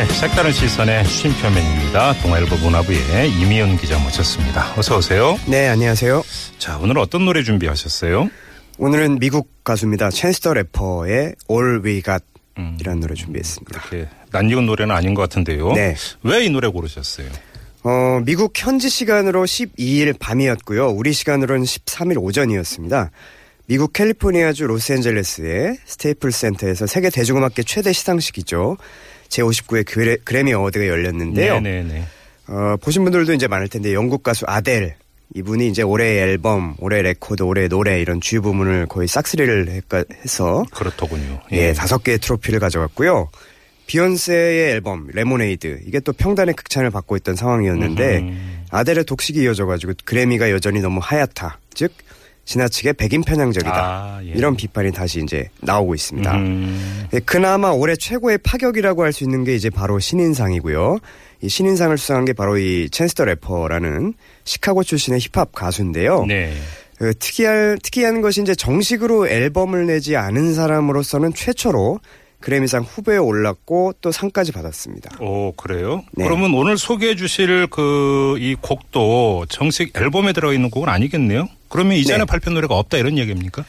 네, 색다른 시선의 쉼표맨입니다. 동아일보 문화부의 임희윤 기자 모셨습니다. 어서 오세요. 네, 안녕하세요. 자, 오늘 어떤 노래 준비하셨어요? 오늘은 미국 가수입니다. 챈스 더 래퍼의 All We Got 음. 이라는 노래 준비했습니다. 이렇게 낯익은 노래는 아닌 것 같은데요. 네. 왜 이 노래 고르셨어요? 어, 미국 현지 시간으로 12일 밤이었고요. 우리 시간으로는 13일 오전이었습니다. 미국 캘리포니아주 로스앤젤레스의 스테이플 센터에서 세계 대중음악계 최대 시상식이죠. 제59회 그래, 그래미 어워드가 열렸는데요. 네네네. 어, 보신 분들도 이제 많을 텐데 영국 가수 아델 이분이 이제 올해의 앨범, 올해 레코드, 올해 노래 이런 주요 부문을 거의 싹쓸이를 했- 해서 그렇더군요. 예, 다섯 개의 트로피를 가져갔고요. 비욘세의 앨범 레모네이드 이게 또 평단의 극찬을 받고 있던 상황이었는데 음. 아델의 독식이 이어져가지고 그래미가 여전히 너무 하얗다. 즉 지나치게 백인 편향적이다. 아, 예. 이런 비판이 다시 이제 나오고 있습니다. 음, 예, 그나마 올해 최고의 파격이라고 할 수 있는 게 이제 바로 신인상이고요. 이 신인상을 수상한 게 바로 이 챈스터 래퍼라는 시카고 출신의 힙합 가수인데요. 네. 그 특이할, 특이한 것이 이제 정식으로 앨범을 내지 않은 사람으로서는 최초로 그래미상 후보에 올랐고 또 상까지 받았습니다. 오, 그래요? 네. 그러면 오늘 소개해 주실 그 이 곡도 정식 앨범에 들어있는 곡은 아니겠네요? 그러면 이전에 네. 발표 노래가 없다 이런 얘기입니까?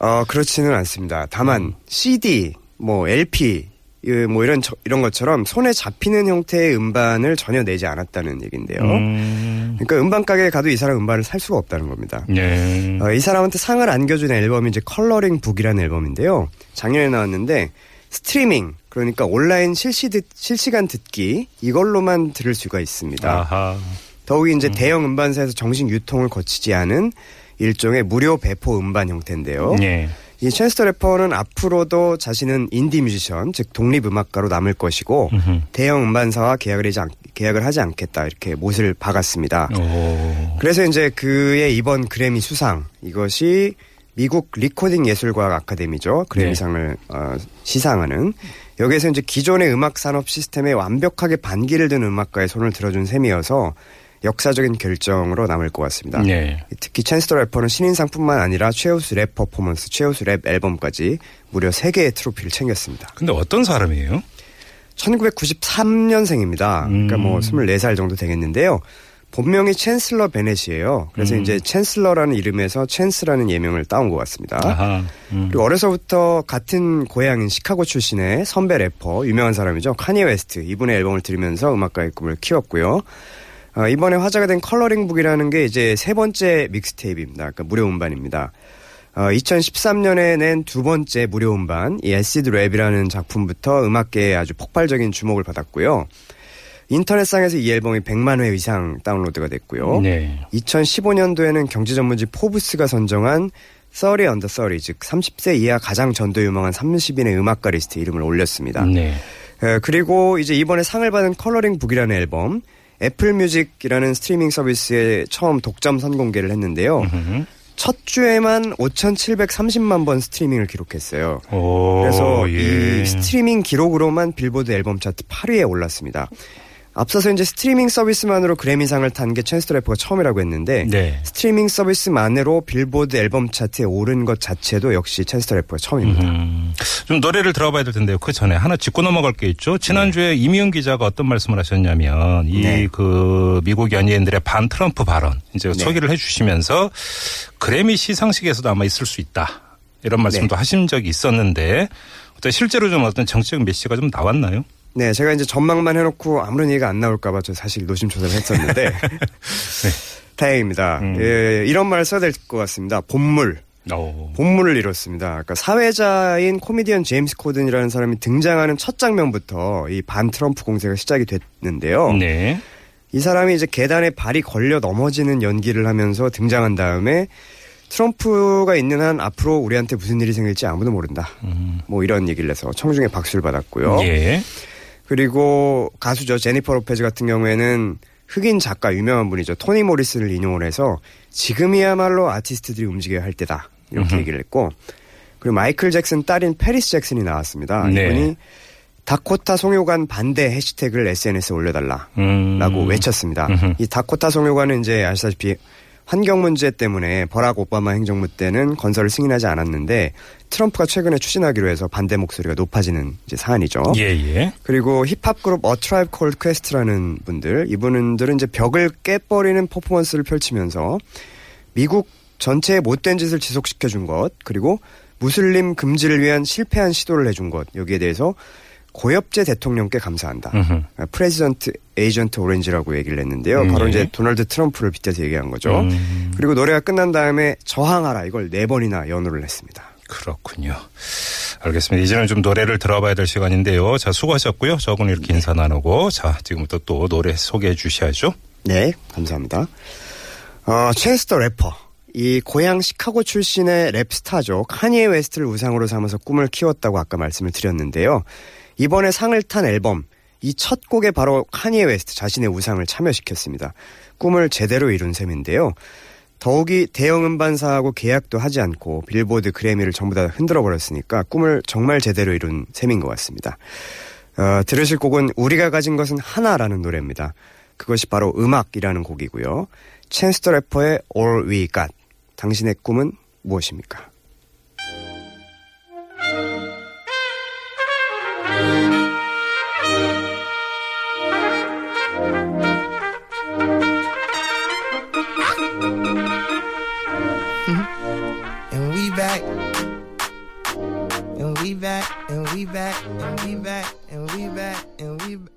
어, 그렇지는 않습니다. 다만 음. CD, 뭐 LP, 이, 뭐 이런 저- 이런 것처럼 손에 잡히는 형태의 음반을 전혀 내지 않았다는 얘긴데요. 음, 그러니까 음반 가게에 가도 이 사람 음반을 살 수가 없다는 겁니다. 네. 어, 이 사람한테 상을 안겨준 앨범이 이제 Coloring Book이라는 앨범인데요. 작년에 나왔는데 스트리밍 그러니까 온라인 실시 듣, 실시간 듣기 이걸로만 들을 수가 있습니다. 아하. 더욱이 이제 대형 음반사에서 정식 유통을 거치지 않은 일종의 무료 배포 음반 형태인데요. 예. 이 챈스 더 래퍼는 앞으로도 자신은 인디 뮤지션, 즉 독립 음악가로 남을 것이고 음흠. 대형 음반사와 계약을 하지, 않, 계약을 하지 않겠다 이렇게 못을 박았습니다. 오. 그래서 이제 그의 이번 그래미 수상 이것이 미국 리코딩 예술과학 아카데미죠 그래미상을 어, 시상하는 여기에서 이제 기존의 음악 산업 시스템에 완벽하게 반기를 든 음악가의 손을 들어준 셈이어서 역사적인 결정으로 남을 것 같습니다. 네. 특히 챈스 더 래퍼는 신인상뿐만 아니라 최우수 랩 퍼포먼스, 최우수 랩 앨범까지 무려 3개의 트로피를 챙겼습니다. 근데 어떤 사람이에요? 1993년생입니다. 그러니까 뭐 음. 24살 정도 되겠는데요. 본명이 챈슬러 베넷이에요. 그래서 음. 이제 챈슬러라는 이름에서 챈스라는 예명을 따온 것 같습니다. 아하. 음. 그리고 어려서부터 같은 고향인 시카고 출신의 선배 래퍼, 유명한 사람이죠. 카니 웨스트. 이분의 앨범을 들으면서 음악가의 꿈을 키웠고요. 어, 이번에 화제가 된 Coloring Book이라는 게 이제 세 번째 mixtape입니다. 그러니까 무료 음반입니다. 어, 2013년에 낸 두 번째 무료 음반, 이 Acid Rap이라는 작품부터 음악계에 아주 폭발적인 주목을 받았고요. 인터넷상에서 이 앨범이 100만 회 이상 다운로드가 됐고요. 네. 2015년도에는 경제 전문지 포브스가 선정한 30 Under 30, 즉 30세 이하 가장 전도 유망한 30인의 음악가 리스트에 이름을 올렸습니다. 네. 에, 그리고 이제 이번에 상을 받은 Coloring Book이라는 앨범, 애플 뮤직이라는 스트리밍 서비스에 처음 독점 선공개를 했는데요. 첫 주에만 5,730만 번 스트리밍을 기록했어요. 오, 그래서 예. 이 스트리밍 기록으로만 빌보드 앨범 차트 8위에 올랐습니다. 앞서서 이제 스트리밍 서비스만으로 그래미상을 탄 게 챈스 더 래퍼가 처음이라고 했는데 네. 스트리밍 서비스만으로 빌보드 앨범 차트에 오른 것 자체도 역시 챈스 더 래퍼가 처음입니다. 음, 좀 노래를 들어봐야 될 텐데요. 그 전에 하나 짚고 넘어갈 게 있죠. 지난주에 임희윤 기자가 어떤 말씀을 하셨냐면 이 네. 그 미국 연예인들의 반 트럼프 발언 이제 네. 소개를 해주시면서 그래미 시상식에서도 아마 있을 수 있다 이런 말씀도 하신 적이 있었는데 어떤 실제로 좀 어떤 정치적 메시지가 좀 나왔나요? 네, 제가 이제 전망만 해놓고 아무런 얘기가 안 나올까봐 저 사실 노심초사를 했었는데 다행입니다. 음. 예, 이런 말을 써야 될 것 같습니다. 본물. 오. 본물을 이뤘습니다. 그러니까 사회자인 코미디언 제임스 코든이라는 사람이 등장하는 첫 장면부터 이 반 트럼프 공세가 시작이 됐는데요. 네. 이 사람이 이제 계단에 발이 걸려 넘어지는 연기를 하면서 등장한 다음에 트럼프가 있는 한 앞으로 우리한테 무슨 일이 생길지 아무도 모른다. 뭐 이런 얘기를 해서 청중의 박수를 받았고요. 예. 그리고 가수죠 제니퍼 로페즈 같은 경우에는 흑인 작가 유명한 분이죠. 토니 모리슨을 인용을 해서 지금이야말로 아티스트들이 움직여야 할 때다. 이렇게 음흠. 얘기를 했고 그리고 마이클 잭슨 딸인 패리스 잭슨이 나왔습니다. 네. 이분이 다코타 송유관 반대 해시태그를 SNS에 올려달라. 음. 라고 외쳤습니다. 음흠. 이 다코타 송유관은 이제 아시다시피 환경 문제 때문에 버락 오바마 행정부 때는 건설을 승인하지 않았는데 트럼프가 최근에 추진하기로 해서 반대 목소리가 높아지는 이제 사안이죠. 예, 예. 그리고 힙합 그룹 어 트라이브 콜드 퀘스트라는 분들 이분들은 이제 벽을 깨버리는 퍼포먼스를 펼치면서 미국 전체의 못된 짓을 지속시켜 준 것 그리고 무슬림 금지를 위한 실패한 시도를 해준 것 여기에 대해서 고엽제 대통령께 감사한다. 음흠. President Agent Orange라고 얘기를 했는데요. 음, 바로 예. 이제 도널드 트럼프를 빗대서 얘기한 거죠. 음. 그리고 노래가 끝난 다음에 저항하라 이걸 네 번이나 연호를 했습니다. 그렇군요. 알겠습니다. 이제는 좀 노래를 들어봐야 될 시간인데요. 자, 수고하셨고요. 저분 이렇게 인사 나누고. 자, 지금부터 또 노래 소개해 주셔야죠. 네, 감사합니다. 어, 챈스 더 래퍼. 이 고향 시카고 출신의 랩스타죠. 카니에 웨스트를 우상으로 삼아서 꿈을 키웠다고 아까 말씀을 드렸는데요. 이번에 상을 탄 앨범, 이 첫 곡에 바로 카니에 웨스트 자신의 우상을 참여시켰습니다. 꿈을 제대로 이룬 셈인데요. 더욱이 대형 음반사하고 계약도 하지 않고 빌보드 그래미를 전부 다 흔들어 버렸으니까 꿈을 정말 제대로 이룬 셈인 것 같습니다. 어, 들으실 곡은 우리가 가진 것은 하나라는 노래입니다. 그것이 바로 음악이라는 곡이고요. 챈스터 래퍼의 All We Got. 당신의 꿈은 무엇입니까? and we back. And we back, and we back, and we back.